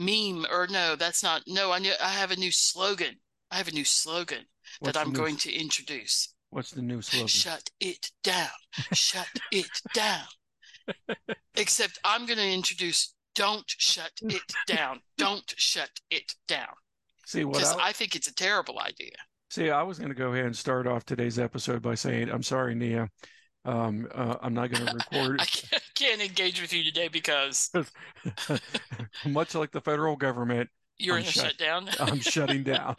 meme, or no, that's not. No, I knew I have a new slogan. I have a new slogan What's that I'm new- going to introduce. What's the new slogan? Shut it down. Shut it down. Except I'm going to introduce don't shut it down. Don't shut it down. See what I, I think it's a terrible idea. see. I was going to go ahead and start off today's episode by saying, "I'm sorry, Nia. Um, uh, I'm not going to record." I can't, engage with you today because Much like the federal government, you're I'm in a shut- shutdown. I'm shutting down.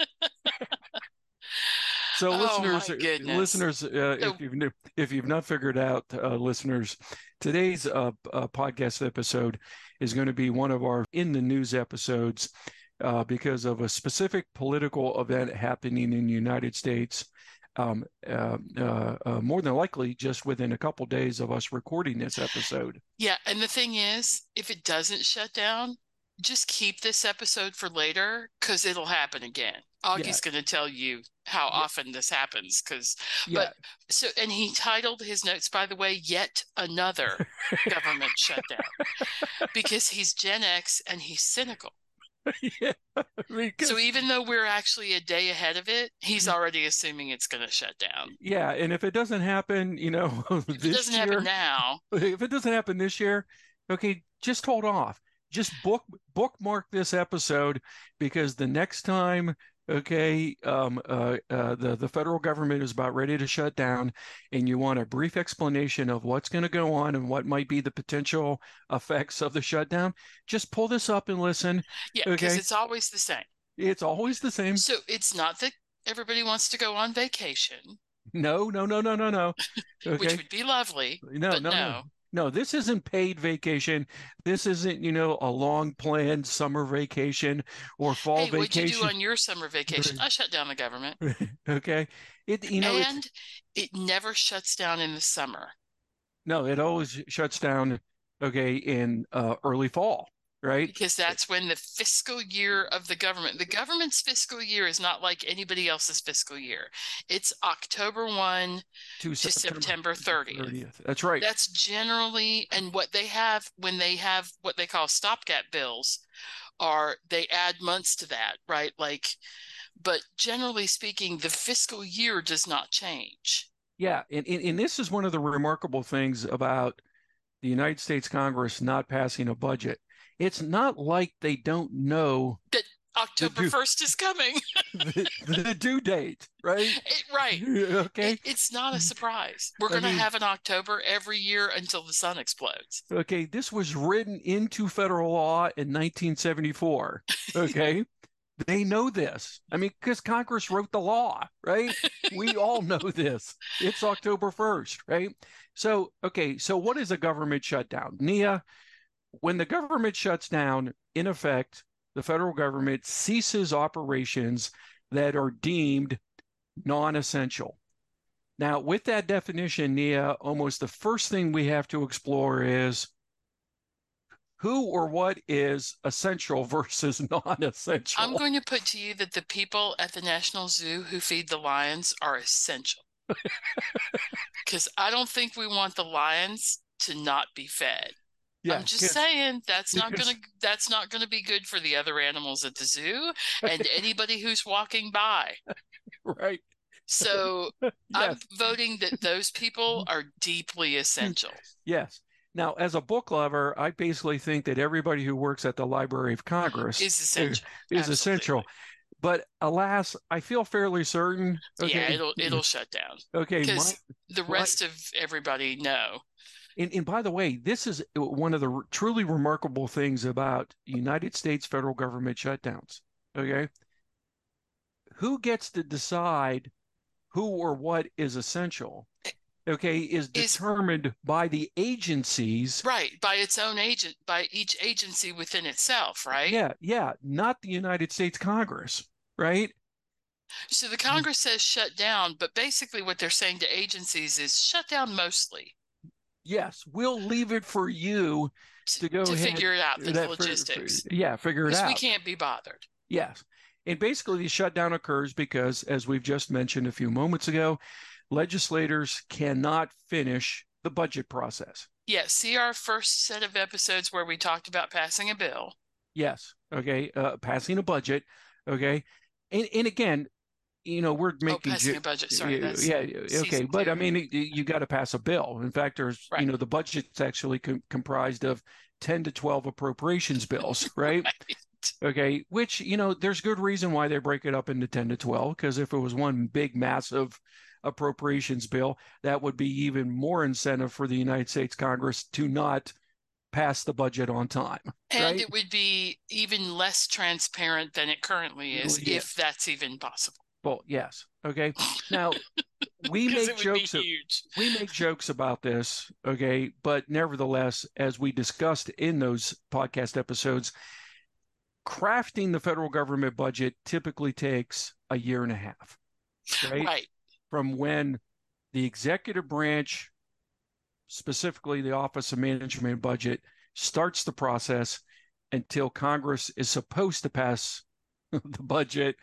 So, Oh, listeners, uh, listeners, uh, So- if you've if you've not figured out, uh, listeners, today's uh, uh, podcast episode is going to be one of our in the news episodes uh, because of a specific political event happening in the United States. Um, uh, uh, uh, more than likely, just within a couple days of us recording this episode. Yeah, and the thing is, if it doesn't shut down, just keep this episode for later because it'll happen again. Augie's going to tell you how Yeah. often this happens because Yeah, so and he titled his notes by the way yet another government shutdown because he's Gen X and he's cynical. yeah. because- So even though we're actually a day ahead of it, he's Mm. already assuming it's going to shut down. yeah, and if it doesn't happen, you know, If it this doesn't year, happen now, if it doesn't happen this year, okay, just hold off. Just book bookmark this episode because the next time, okay, um, uh, uh, the the federal government is about ready to shut down, and you want a brief explanation of what's going to go on and what might be the potential effects of the shutdown, just pull this up and listen. yeah, because Okay. it's always the same. It's always the same. So it's not that everybody wants to go on vacation. No, no, no, no, no, no. which would be lovely. no, but no, no. no. No, this isn't paid vacation. This isn't, you know, a long planned summer vacation or fall Hey, what'd you do on your summer vacation? I shut down the government. Okay. It, you know, and it never shuts down in the summer. no, it always shuts down, okay, in uh, early fall, right? Because that's when the fiscal year of the government, the government's fiscal year is not like anybody else's fiscal year. It's October 1 To to September 30th. 30th. That's right. That's generally, and what they have when they have what they call stopgap bills are they add months to that, right? Like, but generally speaking, the fiscal year does not change. Yeah. And, and, and this is one of the remarkable things about the United States Congress not passing a budget. It's not like they don't know that October 1st is coming. the, the due date, right? It, right. Okay. It- it's not a surprise. We're going to have an October every year until the sun explodes. Okay, this was written into federal law in 1974. Okay, they know this. I mean, because Congress wrote the law, right? We all know this. It's October 1st, right? So, okay, so what is a government shutdown? Nia, when the government shuts down, in effect, the federal government ceases operations that are deemed non essential. Now, with that definition, Nia, almost the first thing we have to explore is who or what is essential versus non-essential. I'm going to put to you that the people at the National Zoo who feed the lions are essential. Because I don't think we want the lions to not be fed. Yeah, I'm just saying that's not gonna that's not gonna be good for the other animals at the zoo and anybody who's walking by. right. So I'm voting that those people are deeply essential. yes. Now, as a book lover, I basically think that everybody who works at the Library of Congress Is essential. is absolutely. essential. But alas, I feel fairly certain. Okay, Yeah, it'll it'll shut down. okay. my- Because the my- rest of everybody know. And, and by the way, this is uh, one of the r- truly remarkable things about United States federal government shutdowns. Okay. Who gets to decide who or what is essential? Okay, is Is- determined by the agencies. Right, by its own agent, by each agency within itself, right? Yeah, yeah, not the United States Congress. right? So the mm. Congress says shut down, but basically what they're saying to agencies is shut down mostly Yes, we'll leave it for you to go to figure it out the that for- logistics. for- yeah, figure it out. we can't be bothered. Yes. And basically, the shutdown occurs because, as we've just mentioned a few moments ago, legislators cannot finish the budget process. Yeah, see our first set of episodes where we talked about passing a bill. Yes. Okay. Uh, passing a budget. Okay. And, and again, you know, we're Oh, making. passing ju- a budget. Sorry, yeah, that's yeah, okay. But I mean, you got to pass a bill. In fact, there's, Right. you know, the budget's actually com- comprised of 10 to 12 appropriations bills, right? Okay, which, you know, there's good reason why they break it up into 10 to 12, because if it was one big, massive appropriations bill, that would be even more incentive for the United States Congress to not pass the budget on time. And right? it would be even less transparent than it currently is, yeah. if that's even possible. Well, yes. Okay. Now, we make it would be jokes. we make jokes about this, okay, but nevertheless, as we discussed in those podcast episodes, crafting the federal government budget typically takes a year and a half, right? Right. From when the executive branch, specifically the Office of Management and Budget, starts the process until Congress is supposed to pass the budget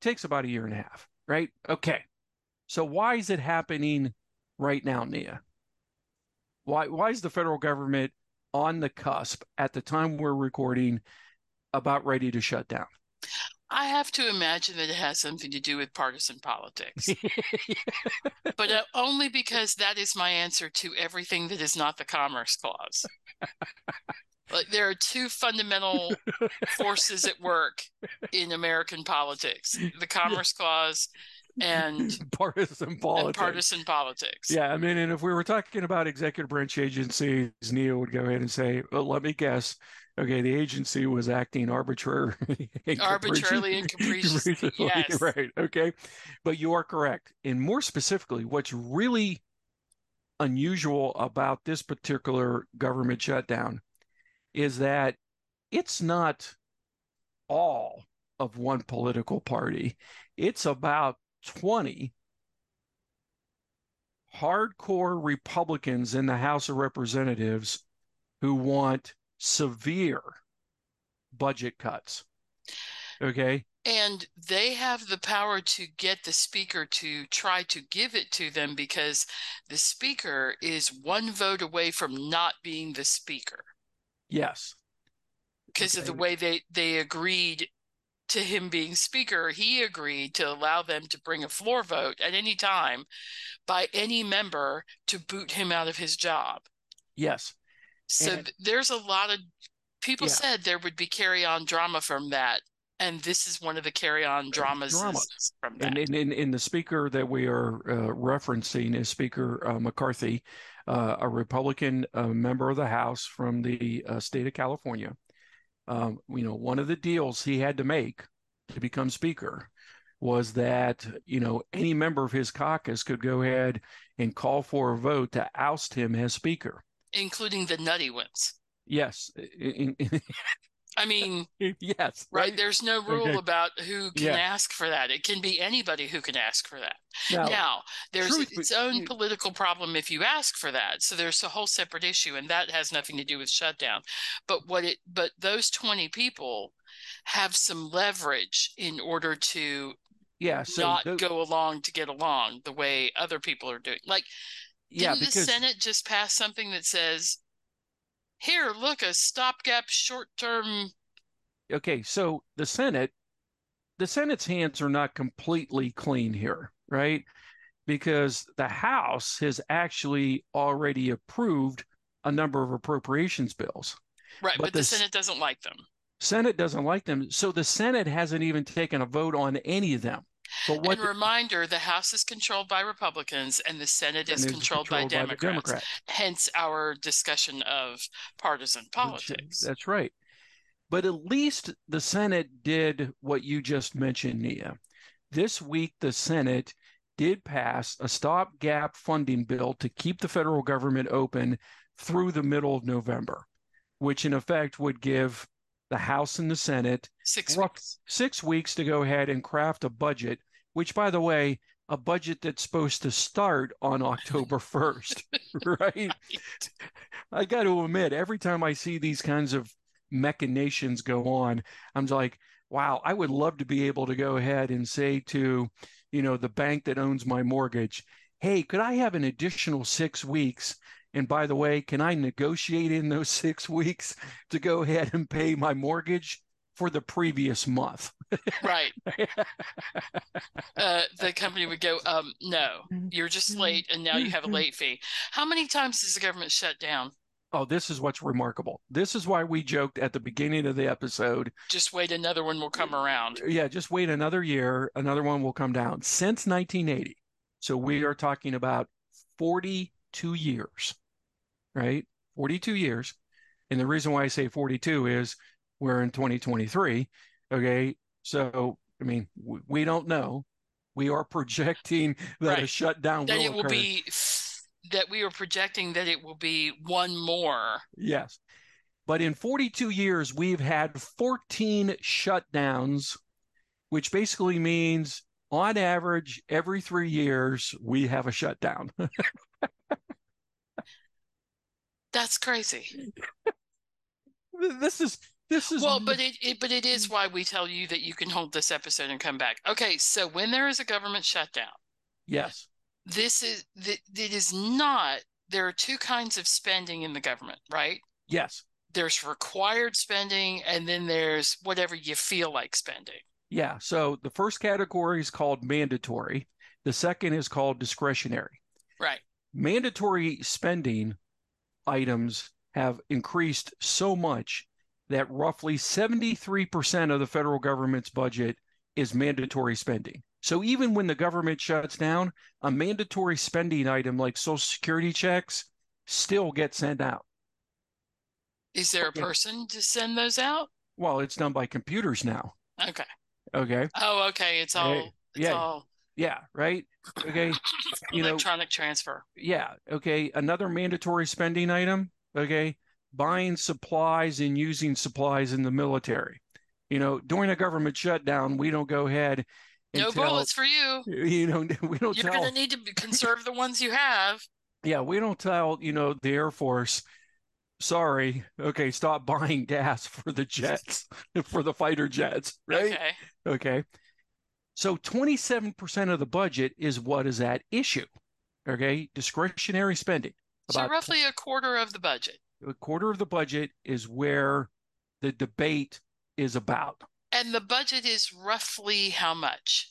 takes about a year and a half, right? Okay. So why is it happening right now, Nia? Why why is the federal government on the cusp at the time we're recording about ready to shut down? I have to imagine that it has something to do with partisan politics, but uh, only because that is my answer to everything that is not the Commerce Clause. Like there are two fundamental forces at work in American politics: the Commerce Clause and, partisan and politics. partisan politics. Yeah, I mean, and if we were talking about executive branch agencies, Nia would go ahead and say, well, let me guess. Okay, the agency was acting arbitrarily, and Arbitrarily and capriciously, capriciously, yes. Right. Okay. But you are correct. And more specifically, what's really unusual about this particular government shutdown is that it's not all of one political party. It's about 20 hardcore Republicans in the House of Representatives who want severe budget cuts. Okay. And they have the power to get the speaker to try to give it to them because the speaker is one vote away from not being the speaker Yes. because of the way they, they agreed to him being speaker. He agreed to allow them to bring a floor vote at any time by any member to boot him out of his job. Yes. So And- there's a lot of people Yeah. said there would be carry on drama from that. And this is one of the carry on dramas drama. from that. And in, in, in the speaker that we are uh, referencing is Speaker uh, McCarthy, uh, a Republican uh, member of the House from the uh, state of California. Um, you know, one of the deals he had to make to become Speaker was that you know any member of his caucus could go ahead and call for a vote to oust him as Speaker. including the nutty ones. Yes, I mean, yes, right? There's no rule Okay. about who can Yeah. ask for that. It can be anybody who can ask for that. Now, now, there's truth its own you- political problem if you ask for that. So there's a whole separate issue, and that has nothing to do with shutdown. But what it, but those 20 people have some leverage in order to yeah, so not tho- go along to get along the way other people are doing. Like, yeah, didn't the because Senate just pass something that says, "Here, look, a stopgap, short-term." okay, so the Senate, the Senate's hands are not completely clean here, right? Because the House has actually already approved a number of appropriations bills. Right, But but, the this- Senate doesn't like them. Senate doesn't like them, so the Senate hasn't even taken a vote on any of them. But what and reminder, the House is controlled by Republicans and the Senate is and controlled, by, the Democrats. Democrats. Hence our discussion of partisan uh, politics. That's right. But at least the Senate did what you just mentioned, Nia. This week, the Senate did pass a stopgap funding bill to keep the federal government open through the middle of November, which in effect would give the House and the Senate Six weeks. six weeks to go ahead and craft a budget, which, by the way, a budget that's supposed to start on October 1st, right? I got to admit, every time I see these kinds of machinations go on, I'm like, wow, I would love to be able to go ahead and say to, you know, the bank that owns my mortgage, hey, could I have an additional six weeks? And by the way, can I negotiate in those six weeks to go ahead and pay my mortgage for the previous month? Right. Uh, the company would go, um, no, you're just late and now you have a late fee. How many times does the government shut down? Oh, this is what's remarkable. This is why we joked at the beginning of the episode. Just wait, another one will come around. Yeah, just wait another year, another one will come down. Since 1980. So we are talking about 42 years, right? 42 years. And the reason why I say 42 is we're in 2023. Okay. So, I mean, w- we don't know. We are projecting that a Right. shutdown That will it will occur. be, that we are projecting that it will be one more. Yes. But in 42 years, we've had 14 shutdowns, which basically means on average, every three years, we have a shutdown. That's crazy. this is, this is, Well, but it, it but it is why we tell you that you can hold this episode and come back. Okay, so when there is a government shutdown, yes, this is that it is not there are two kinds of spending in the government, right? yes, There's required spending and then there's whatever you feel like spending. yeah. So the first category is called mandatory, the second is called discretionary. Right. mandatory spending items have increased so much that roughly 73% of the federal government's budget is mandatory spending. So even when the government shuts down, a mandatory spending item like social security checks still get sent out. Is there a person to send those out? Well, it's done by computers now. Okay. Okay. Oh, okay. It's all Hey, it's yeah. all Yeah, right? Okay. You know, electronic transfer. yeah, okay. Another mandatory spending item, okay, buying supplies and using supplies in the military. You know, during a government shutdown, we don't go ahead and No tell, bullets for you. you know, we don't You're going to need to conserve the ones you have. yeah, we don't tell, you know, the Air Force, sorry, okay, stop buying gas for the jets, for the fighter jets, right? Okay. Okay. So 27% of the budget is what is at issue. Okay. Discretionary spending. So roughly a quarter of the budget. a quarter of the budget is where the debate is about. And the budget is roughly how much?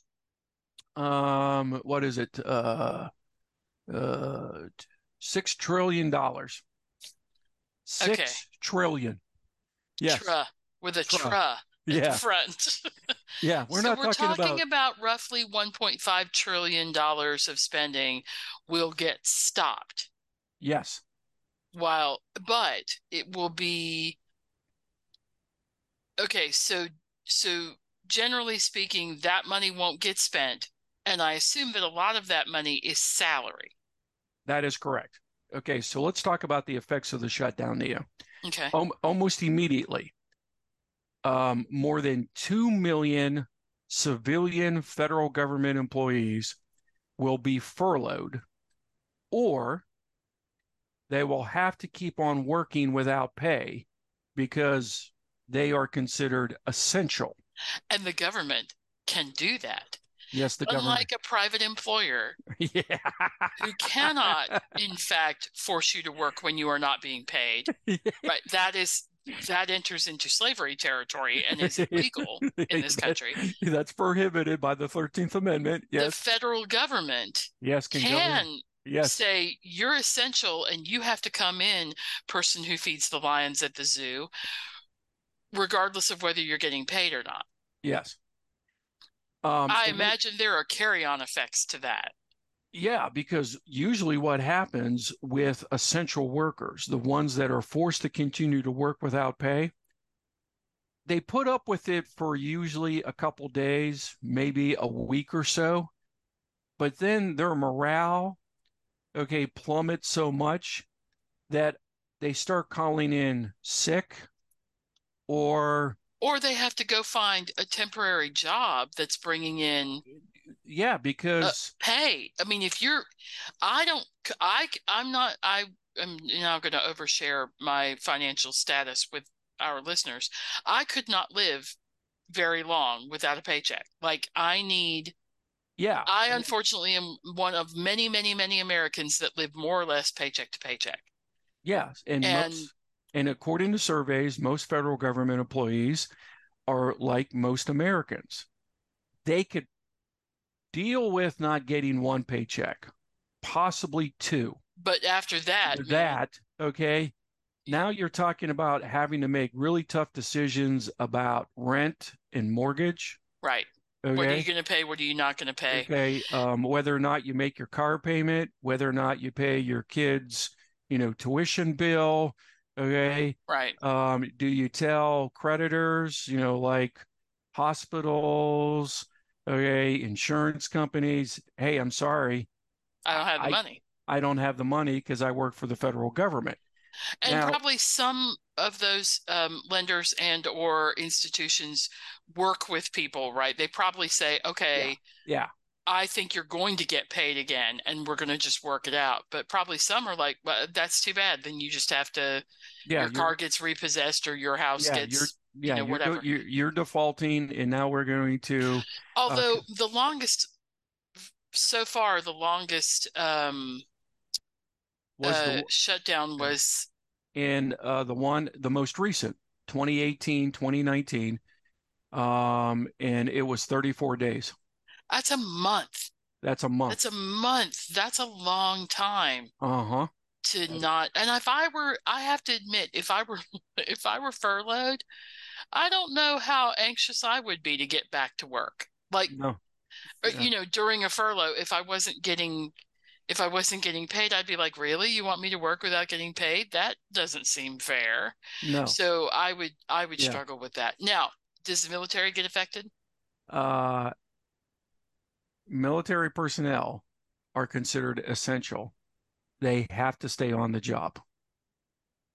Um, what is it? Uh, uh, six trillion dollars. Six Okay. trillion. Yes. Tra, with a Tra. tra Yeah. the front. Yeah. We're so not we're talking, talking about, about roughly 1.5 trillion dollars of spending will get stopped. yes. While, but it will be okay. So, so generally speaking, that money won't get spent, and I assume that a lot of that money is salary. That is correct. Okay. So let's talk about the effects of the shutdown, Nia. Okay. Al- almost immediately, um, more than 2 million civilian federal government employees will be furloughed, or they will have to keep on working without pay because they are considered essential. And the government can do that. Yes, the government. Unlike a private employer yeah. who cannot, in fact, force you to work when you are not being paid. Right. That is that enters into slavery territory and is illegal in this country. That's prohibited by the 13th Amendment. The federal government yes. Can, can Yes. say you're essential and you have to come in, person who feeds the lions at the zoo, regardless of whether you're getting paid or not. Yes. Um, I imagine there are carry-on effects to that. Yeah, because usually what happens with essential workers, the ones that are forced to continue to work without pay, they put up with it for usually a couple days, maybe a week or so. But then their morale, okay, plummets so much that they start calling in sick, or or they have to go find a temporary job that's bringing in yeah uh, because pay. I mean, if you're, I don't, I, I'm not, I am now going to overshare my financial status with our listeners. I could not live very long without a paycheck. Like I need, yeah I unfortunately am one of many, many, many Americans that live more or less paycheck to paycheck. yes and And- most, and according to surveys most federal government employees are like most americans they could deal with not getting one paycheck possibly two But after that, man, that okay now you're talking about having to make really tough decisions about rent and mortgage right. okay What are you going to pay? What are you not going to pay? okay um, whether or not you make your car payment whether or not you pay your kids you know tuition bill okay Right. um, do you tell creditors you know like hospitals okay insurance companies hey i'm sorry I don't have the I- money. i don't have the money because i work for the federal government And Now- probably some of those um, lenders and or institutions work with people, right? They probably say, okay, yeah I think you're going to get paid again, and we're going to just work it out. But probably some are like, well, that's too bad. Then you just have to, yeah your car gets repossessed or your house yeah, gets. Yeah know, you're, whatever. you're, you're defaulting and now we're going to Although the longest, so far, the longest um, was uh, the shutdown was in uh, the one the most recent 2018 2019 um and it was 34 days that's a month. that's a month That's a month. That's a long time. uh-huh to not and if I were I have to admit if I were if I were furloughed I don't know how anxious I would be to get back to work. Like no. or, Yeah. you know during a furlough if I wasn't getting if I wasn't getting paid I'd be like really? You want me to work without getting paid? That doesn't seem fair. No. So I would I would Yeah. struggle with that. Now does the military get affected? Uh military personnel are considered essential. They have to stay on the job.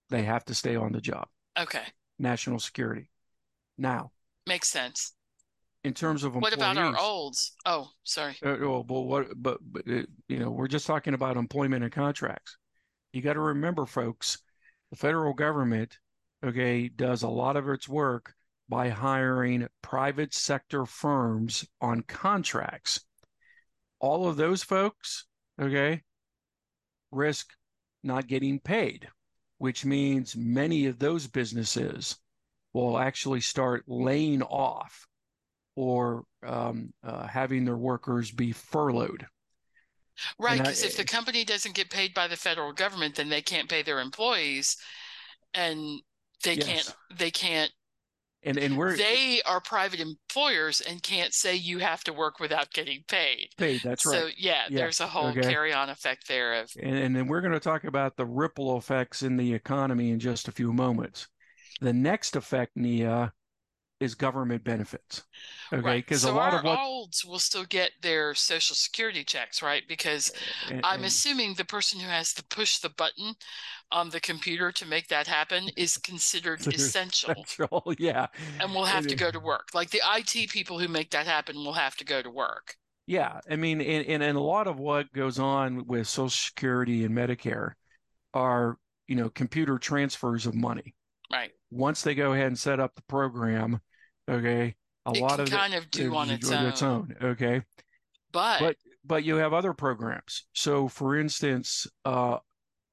They have to stay on the job. Okay. National security now makes sense in terms of what about our olds oh sorry Uh, well, but what? But, but uh, you know, we're just talking about employment and contracts. You got to remember, folks, the federal government, okay, does a lot of its work by hiring private sector firms on contracts. All of those folks, okay, risk not getting paid, which means many of those businesses will actually start laying off or um, uh, having their workers be furloughed. Right, because if the company doesn't get paid by the federal government, then they can't pay their employees, and they Yes. can't. They can't. And and we're They are private employers and can't say you have to work without getting paid. paid. That's so right. yeah, Yeah, there's a whole okay. carry-on effect there of And, and then we're going to talk about the ripple effects in the economy in just a few moments. The next effect, Nia, is government benefits. Okay, right. because So a lot our of what olds will still get their social security checks, right? Because and- I'm and- assuming the person who has to push the button on the computer to make that happen is considered Considered essential. essential, yeah, and will have to go to work. Like the IT people who make that happen will have to go to work. Yeah, I mean, and, and and a lot of what goes on with Social Security and Medicare are, you know, computer transfers of money. Right. Once they go ahead and set up the program, okay, a it lot of kind of do on its is own. okay. But, But but you have other programs. So, for instance, uh,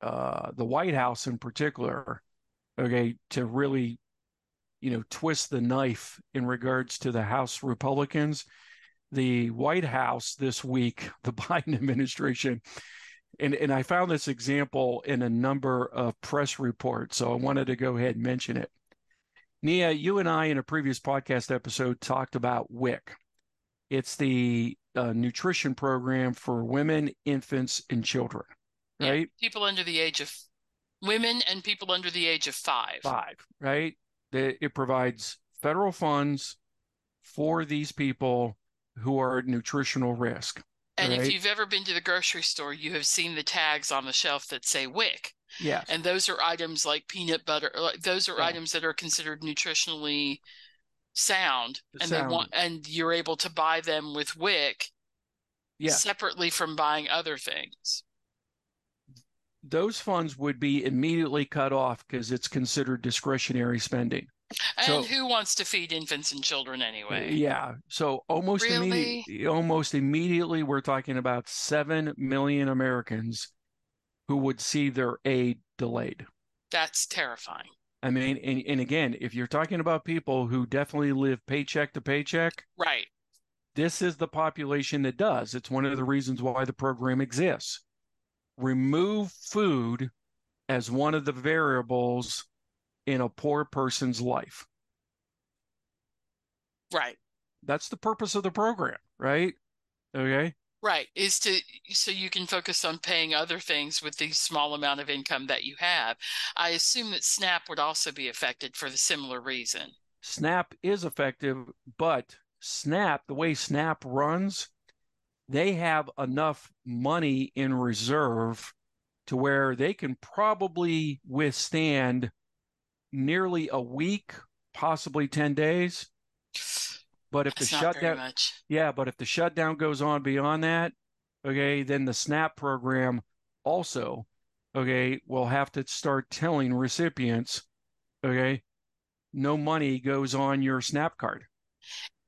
uh, the White House in particular, okay, to really, you know, twist the knife in regards to the House Republicans, the White House this week, the Biden administration, and and I found this example in a number of press reports, so I wanted to go ahead and mention it. Nia, you and I in a previous podcast episode talked about WIC. It's the uh, nutrition program for women, infants, and children, Yeah. right? people under the age of women and people under the age of five. Five, right? That it provides federal funds for these people who are at nutritional risk. And if you've ever been to the grocery store, you have seen the tags on the shelf that say WIC. Yes. And those are items like peanut butter. Like those are Yeah. items that are considered nutritionally sound, and they want, and you're able to buy them with WIC yeah. separately from buying other things. Those funds would be immediately cut off because it's considered discretionary spending. And So- who wants to feed infants and children anyway? Yeah. So almost Really? immediately, almost immediately, we're talking about seven million Americans who would see their aid delayed. That's terrifying. I mean, and, and again, if you're talking about people who definitely live paycheck to paycheck, Right. this is the population that does. It's one of the reasons why the program exists. Remove food as one of the variables in a poor person's life. Right. That's the purpose of the program, right? Okay. Right. Is to so you can focus on paying other things with the small amount of income that you have. I assume that SNAP would also be affected for the similar reason. SNAP is effective, but SNAP, the way SNAP runs, they have enough money in reserve to where they can probably withstand nearly a week, possibly 10 days. But if That's the shutdown, much. yeah, but if the shutdown goes on beyond that, okay, then the SNAP program also, okay, will have to start telling recipients, okay, no money goes on your SNAP card.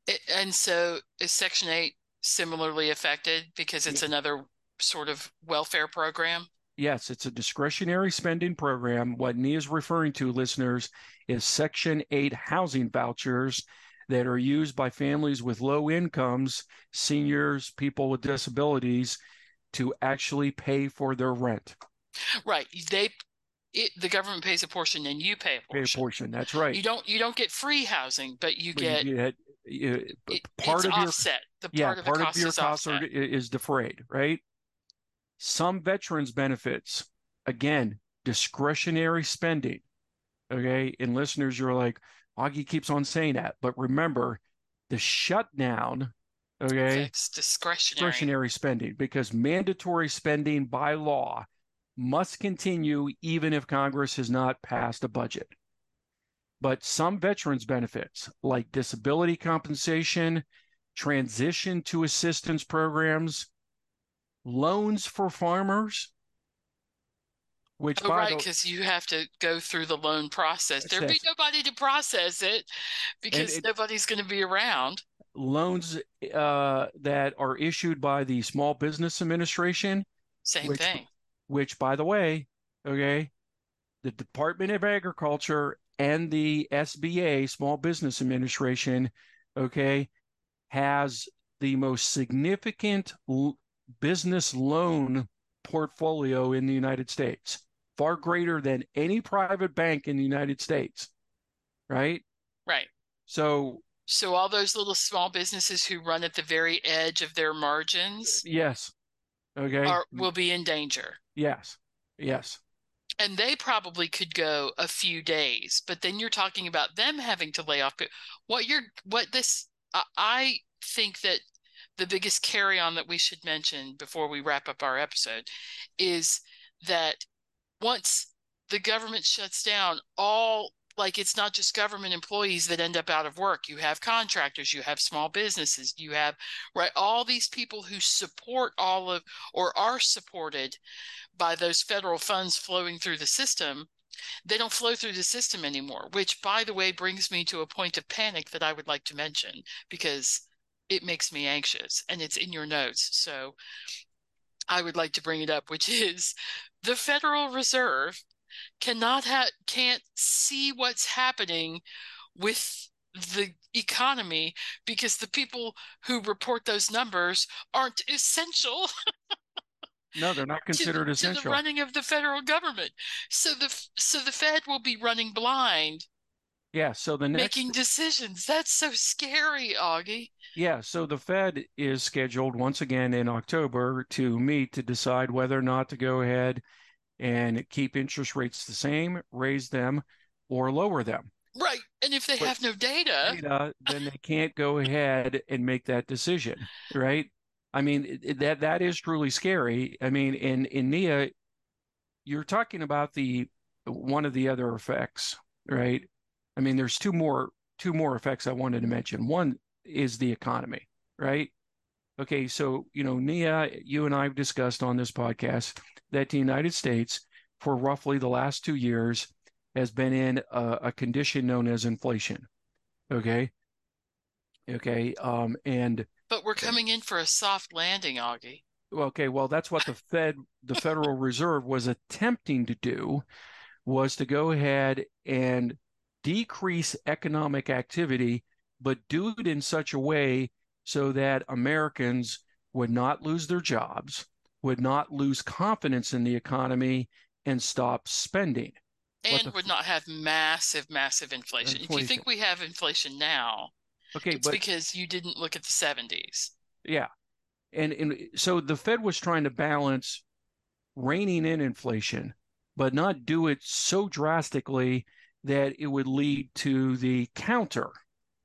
It, and so is Section 8 similarly affected because it's another sort of welfare program? Yes, it's a discretionary spending program. What Nia is referring to, listeners, is Section 8 housing vouchers that are used by families with low incomes, seniors, people with disabilities to actually pay for their rent. Right. They it, the government pays a portion and you pay a portion. Pay a portion. That's right. You don't you don't get free housing, but you get you get, you- part of your offset. The yeah, part of part of cost your is costs are, offset. is defrayed, right? Some veterans benefits, again, discretionary spending. Okay. And listeners, you're like, Augie keeps on saying that. But remember, the shutdown, okay, It's discretionary. discretionary spending, because mandatory spending by law must continue even if Congress has not passed a budget. But some veterans benefits, like disability compensation, transition to assistance programs, loans for farmers, which Oh, by right, because you have to go through the loan process. There'd be nobody to process it because it- nobody's going to be around. loans uh, that are issued by the Small Business Administration, Same which- thing. which, by the way, okay, the Department of Agriculture and the SBA, Small Business Administration, okay, has the most significant l- business loan portfolio in the United States, far greater than any private bank in the United States, right? Right. So, So all those little small businesses who run at the very edge of their margins yes, okay, are will be in danger. yes, yes. And they probably could go a few days, but then you're talking about them having to lay off. What you're, what this, I, I think that the biggest carry on that we should mention before we wrap up our episode is that once the government shuts down, all like it's not just government employees that end up out of work. You have contractors, you have small businesses, you have right all these people who support all of or are supported by those federal funds flowing through the system, they don't flow through the system anymore, which, by the way, brings me to a point of panic that I would like to mention because it makes me anxious and it's in your notes. So I would like to bring it up, which is the Federal Reserve cannot have can't see what's happening with the economy because the people who report those numbers aren't essential No, they're not to, considered to the running of the federal government. So the so the Fed will be running blind, Yeah, so the next making decisions. That's so scary, Augie. yeah, so the Fed is scheduled once again in October to meet to decide whether or not to go ahead and keep interest rates the same, raise them, or lower them. Right. And if they But- have no data, Data, then they can't go ahead and make that decision, right? I mean, that that is truly scary. I mean, in in Nia, you're talking about the one of the other effects, right? I mean, there's two more two more effects I wanted to mention. One is the economy, right? Okay, so you know, Nia, you and I have discussed on this podcast that the United States, for roughly the last two years, has been in a, a condition known as inflation. Okay. Okay. Um, and but we're coming in for a soft landing, Augie. Okay, well, that's what the Fed, the Federal Reserve, was attempting to do, was to go ahead and decrease economic activity, but do it in such a way so that Americans would not lose their jobs, would not lose confidence in the economy, and stop spending. And would not have massive, massive inflation. inflation. If you think we have inflation now, okay, it's but, because you didn't look at the 70s. Yeah, and, and so the Fed was trying to balance reining in inflation, but not do it so drastically that it would lead to the counter,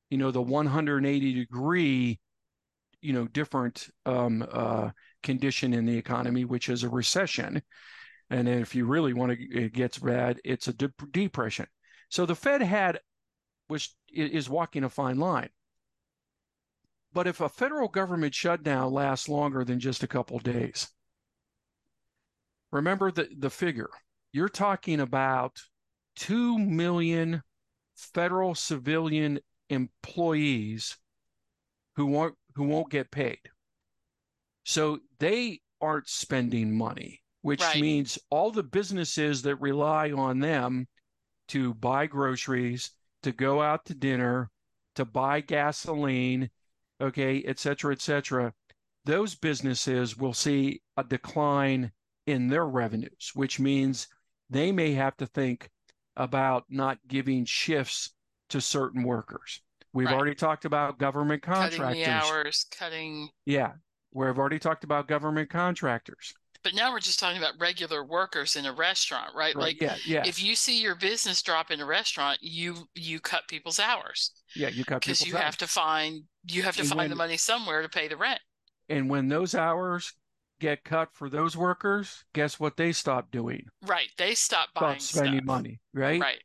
you know, the 180 degree, you know, different um, uh, condition in the economy, which is a recession. And if you really want to, it gets bad, it's a de- depression. So the Fed had, which is walking a fine line. But if a federal government shutdown lasts longer than just a couple days, remember the, the figure. You're talking about 2 million federal civilian employees who won't who won't get paid. So they aren't spending money, which right. means all the businesses that rely on them to buy groceries, to go out to dinner, to buy gasoline, okay, et cetera, et cetera, those businesses will see a decline in their revenues, which means they may have to think about not giving shifts to certain workers. We've right. already talked about government contractors. Cutting the hours, cutting. Yeah, we've already talked about government contractors. But now we're just talking about regular workers in a restaurant, right? right. Like, yeah, yeah. if you see your business drop in a restaurant, you you cut people's hours. Yeah, you cut people's. because you hours. have to find you have to and find when, the money somewhere to pay the rent. And when those hours get cut for those workers, guess what they stop doing? Right, they stop buying stop spending stuff. money. Right, right.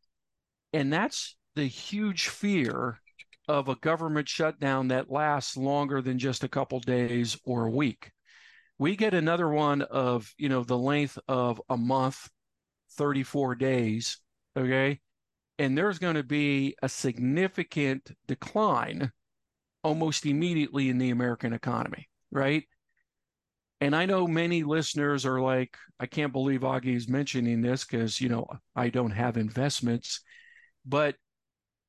And that's the huge fear of a government shutdown that lasts longer than just a couple days or a week. We get another one of, you know, the length of a month, 34 days, okay? And there's going to be a significant decline almost immediately in the American economy, right? And I know many listeners are like, I can't believe Augie's mentioning this because, you know, I don't have investments. But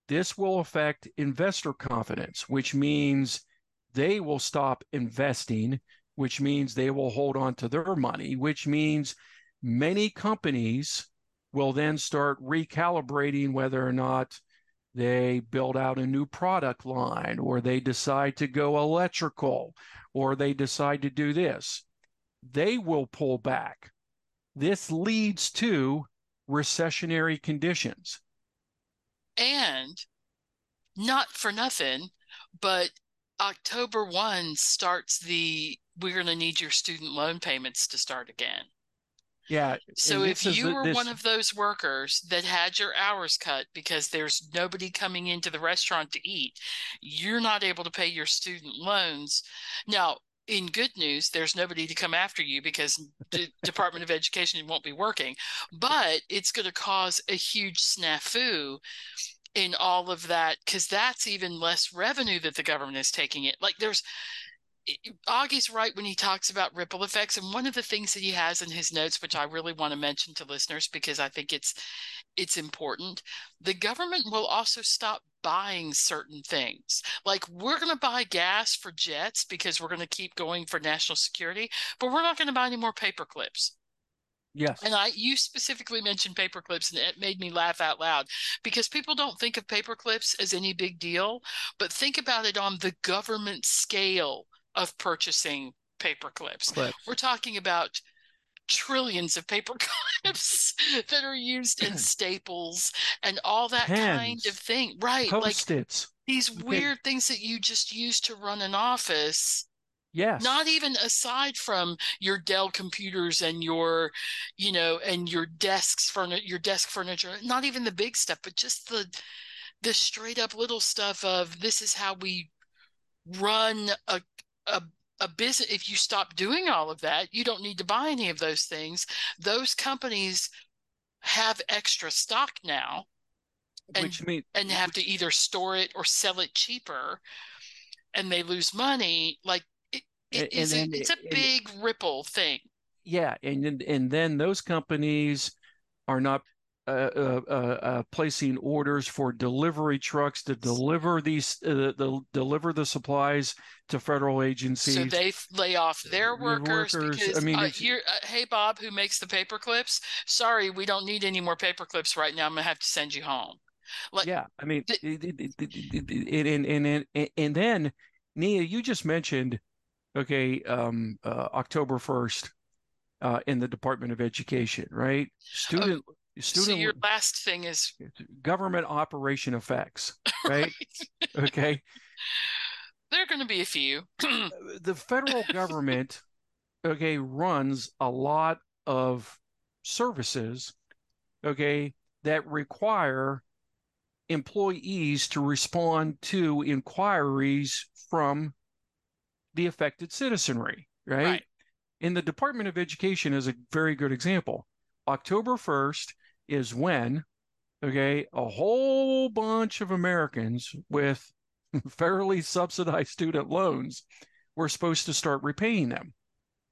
this will affect investor confidence, which means they will stop investing, which means they will hold on to their money, which means many companies will then start recalibrating whether or not they build out a new product line or they decide to go electrical or they decide to do this, they will pull back. This leads to recessionary conditions. And not for nothing, but October 1 starts the we're going to need your student loan payments to start again. Yeah. So if you were this... one of those workers that had your hours cut because there's nobody coming into the restaurant to eat, you're not able to pay your student loans. Now, in good news, there's nobody to come after you because the Department of Education won't be working, but it's going to cause a huge snafu in all of that because that's even less revenue that the government is taking it. Like there's Augie's right when he talks about ripple effects. And one of the things that he has in his notes, which I really want to mention to listeners because I think it's it's important, the government will also stop buying certain things. Like we're going to buy gas for jets because we're going to keep going for national security, but we're not going to buy any more paper clips. Yes. And I you specifically mentioned paper clips and it made me laugh out loud because people don't think of paper clips as any big deal, but think about it on the government scale of purchasing paper clips. clips. We're talking about trillions of paper clips that are used in staples and all that Pens, kind of thing. Right. Post-its. Like these weird things that you just use to run an office Yes. Not even aside from your Dell computers and your, you know, and your desks furniture, your desk furniture, not even the big stuff, but just the the straight up little stuff of this is how we run a a a business if you stop doing all of that you don't need to buy any of those things. Those companies have extra stock now and, which and have to either store it or sell it cheaper and they lose money. Like it, it and a, it's a big ripple thing. Yeah, and and then those companies are not uh, uh, uh, uh, placing orders for delivery trucks to deliver these uh, the deliver the supplies to federal agencies. so they lay off their Their workers, workers, I because mean, uh, you're, uh, hey bob who makes the paper clips sorry we don't need any more paper clips right now i'm gonna have to send you home like yeah, I mean, and and and and then Nia, you just mentioned, okay, um, uh, October first, uh, in the Department of Education, right? Student so student your last thing is government operation effects, right? okay, there are going to be a few the federal government, okay, runs a lot of services, okay, that require employees to respond to inquiries from the affected citizenry, right? Right. And the Department of Education is a very good example. October 1st is when, okay, a whole bunch of Americans with fairly subsidized student loans were supposed to start repaying them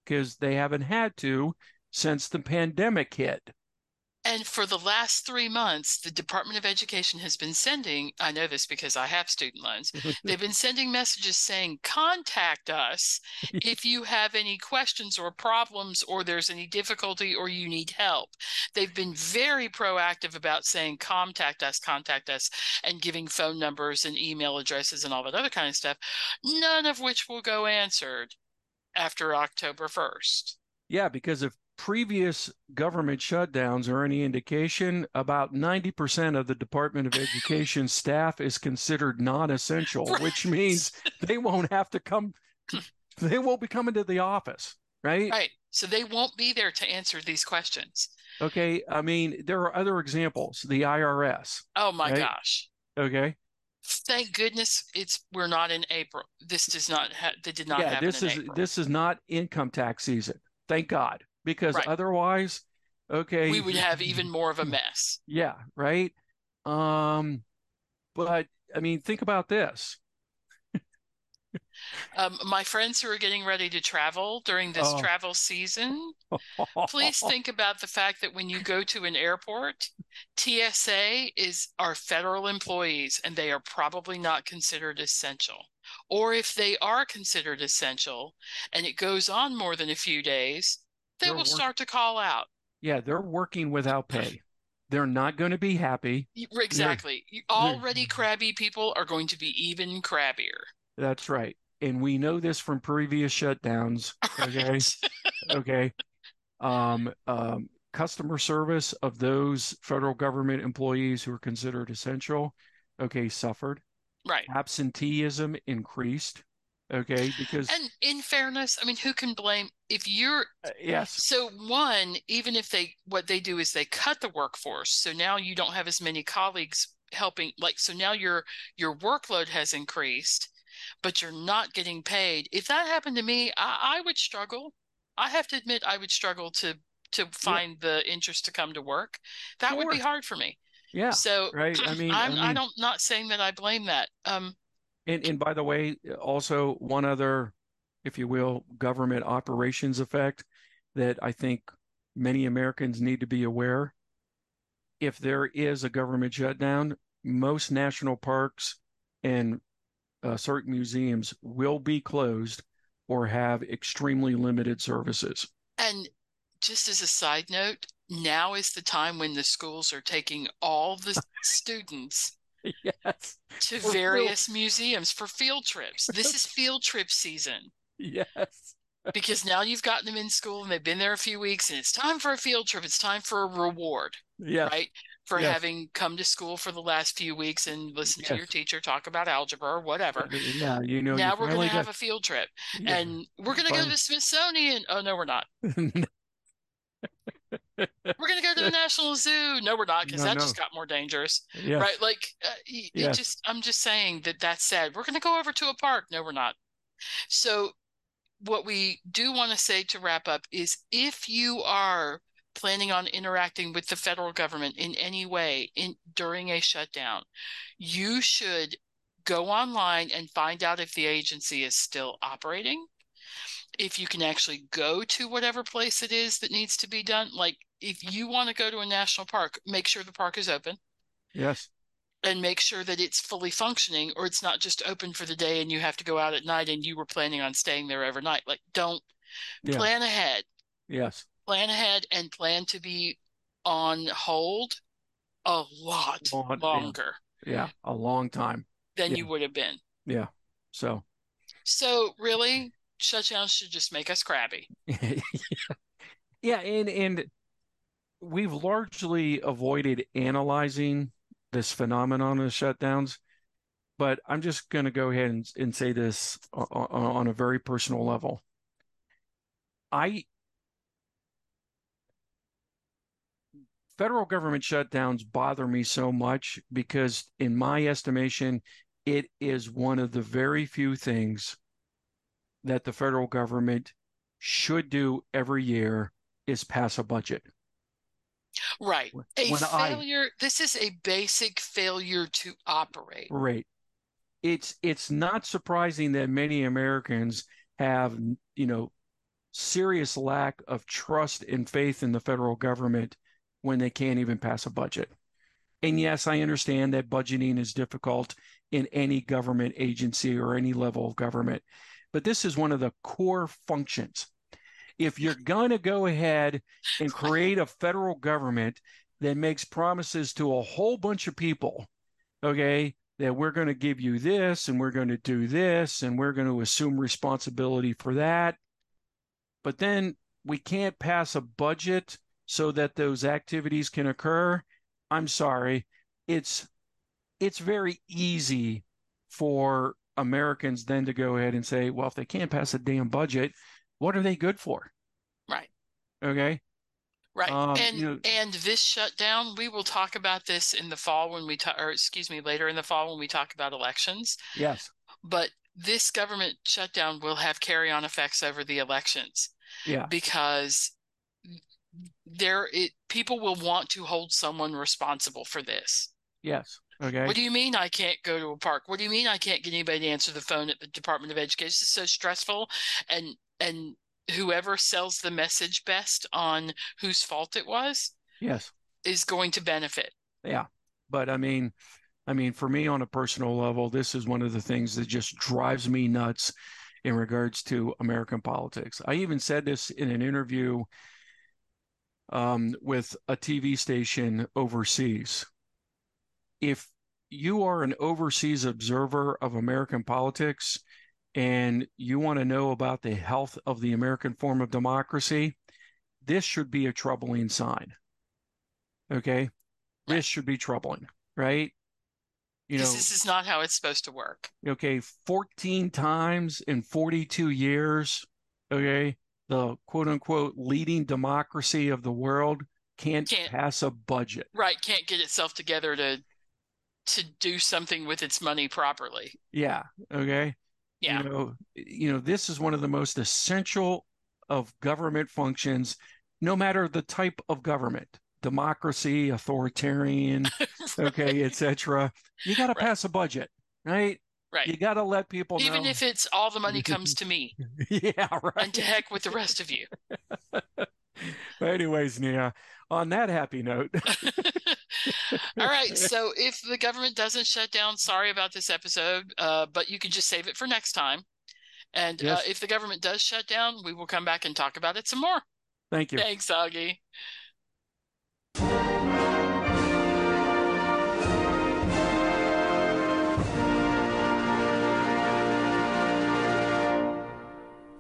because they haven't had to since the pandemic hit. And for the last three months, the Department of Education has been sending, I know this because I have student loans, they've been sending messages saying, contact us if you have any questions or problems, or there's any difficulty, or you need help. They've been very proactive about saying, contact us, contact us, and giving phone numbers and email addresses and all that other kind of stuff, none of which will go answered after October 1st. Yeah, because if previous government shutdowns are any indication, about 90% of the Department of Education staff is considered non-essential, which means they won't have to come, they won't be coming to the office, right? Right. So they won't be there to answer these questions. Okay. I mean, there are other examples. The IRS. Oh my Right. gosh. Okay. Thank goodness it's we're not in April. This does not ha- they did not yeah, happen this is April. this is not income tax season. Thank God, because Right. otherwise, okay, we would have even more of a mess. yeah, right. Um, but I mean, think about this. Um, my friends who are getting ready to travel during this Oh. travel season, please think about the fact that when you go to an airport, TSA is our federal employees and they are probably not considered essential. Or if they are considered essential and it goes on more than a few days, they will work- start to call out. Yeah, they're working without pay. They're not going to be happy. Exactly. You- Already crabby people are going to be even crabbier. That's right. And we know this from previous shutdowns. Okay. Okay. Um, um, customer service of those federal government employees who are considered essential, okay, suffered. Right. Absenteeism increased. Okay, because And in fairness, I mean, who can blame if you're uh, yes, so one, even if they what they do is they cut the workforce. So now you don't have as many colleagues helping like so now your your workload has increased, but you're not getting paid. If that happened to me, I, I would struggle. I have to admit I would struggle to to find the interest to come to work. That would be hard for me. yeah, So right. I mean, I'm I I don't not saying that I blame that. Um And and by the way, also one other, if you will, government operations effect that I think many Americans need to be aware. If there is a government shutdown, most national parks and uh, certain museums will be closed or have extremely limited services. And just as a side note, now is the time when the schools are taking all the students Yes, to For field- various museums for field trips. This is field trip season yes, because now you've gotten them in school and they've been there a few weeks and it's time for a field trip. It's time for a reward, yes, right? for Yes. having come to school for the last few weeks and listened to your teacher talk about algebra or whatever. Yeah, you know, now we're going to have got- a field trip yeah. and we're going to go to the Smithsonian. Oh, no, we're not. We're going to go to the National Zoo. No, we're not, because No, that no. just got more dangerous. yes. Right? Like, uh, y- it Yes. just, I'm just saying that that's sad. We're going to go over to a park. No, we're not. So, what we do want to say to wrap up is if you are planning on interacting with the federal government in any way in during a shutdown, you should go online and find out if the agency is still operating. If you can actually go to whatever place it is that needs to be done, like if you want to go to a national park, make sure the park is open Yes. and make sure that it's fully functioning or it's not just open for the day and you have to go out at night and you were planning on staying there overnight. Like don't Yeah. plan ahead. Yes. Plan ahead and plan to be on hold a lot Long- yeah. longer Yeah. A long time. than Yeah. you would have been. Yeah. So So really, shutdowns should just make us crabby. yeah, and and we've largely avoided analyzing this phenomenon of shutdowns, but I'm just going to go ahead and, and say this on, on a very personal level. I federal government shutdowns bother me so much because, in my estimation, it is one of the very few things that the federal government should do every year is pass a budget. Right. A When I- failure, this is a basic failure to operate. Right. It's it's not surprising that many Americans have, you know, serious lack of trust and faith in the federal government when they can't even pass a budget. And mm. yes, I understand that budgeting is difficult in any government agency or any level of government, but this is one of the core functions. If you're going to go ahead and create a federal government that makes promises to a whole bunch of people, okay, that we're going to give you this and we're going to do this and we're going to assume responsibility for that. But then we can't pass a budget so that those activities can occur. I'm sorry. It's it's very easy for Americans then to go ahead and say, well, if they can't pass a damn budget, what are they good for? Right. Okay. Right. Um, and you know- and this shutdown, we will talk about this in the fall when we talk or excuse me, later in the fall when we talk about elections. Yes. But this government shutdown will have carry on effects over the elections Yeah. because there it people will want to hold someone responsible for this. Yes. Okay. What do you mean I can't go to a park? What do you mean I can't get anybody to answer the phone at the Department of Education? This is so stressful and and whoever sells the message best on whose fault it was yes. is going to benefit. Yeah. But I mean, I mean, for me on a personal level, this is one of the things that just drives me nuts in regards to American politics. I even said this in an interview um, with a TV station overseas. If you are an overseas observer of American politics and you want to know about the health of the American form of democracy, this should be a troubling sign. Okay. This should be troubling, right? You know, this is not how it's supposed to work. okay, 14 times in 42 years, okay, the quote unquote leading democracy of the world can't, Can't. pass a budget. Right, can't get itself together to to do something with its money properly. Yeah, okay. Yeah. You know, you know, this is one of the most essential of government functions, no matter the type of government, democracy, authoritarian, okay, etc. You got to Right. pass a budget, right? Right. You got to let people Even know. if it's all the money comes to me yeah, right. and to heck with the rest of you. Anyways, Nia, on that happy note, All right. So if the government doesn't shut down, sorry about this episode, uh, but you can just save it for next time. And uh, if the government does shut down, we will come back and talk about it some more. thank you. Thanks, Aughie.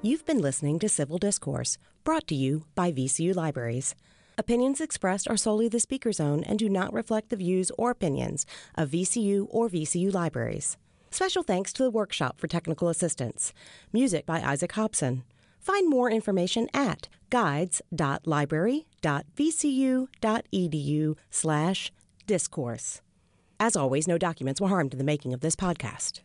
You've been listening to Civil Discourse, brought to you by VCU Libraries. Opinions expressed are solely the speaker's own and do not reflect the views or opinions of VCU or VCU libraries. Special thanks to the Workshop for Technical Assistance. Music by Isaac Hobson. Find more information at guides.library.vcu.edu slash discourse. As always, no documents were harmed in the making of this podcast.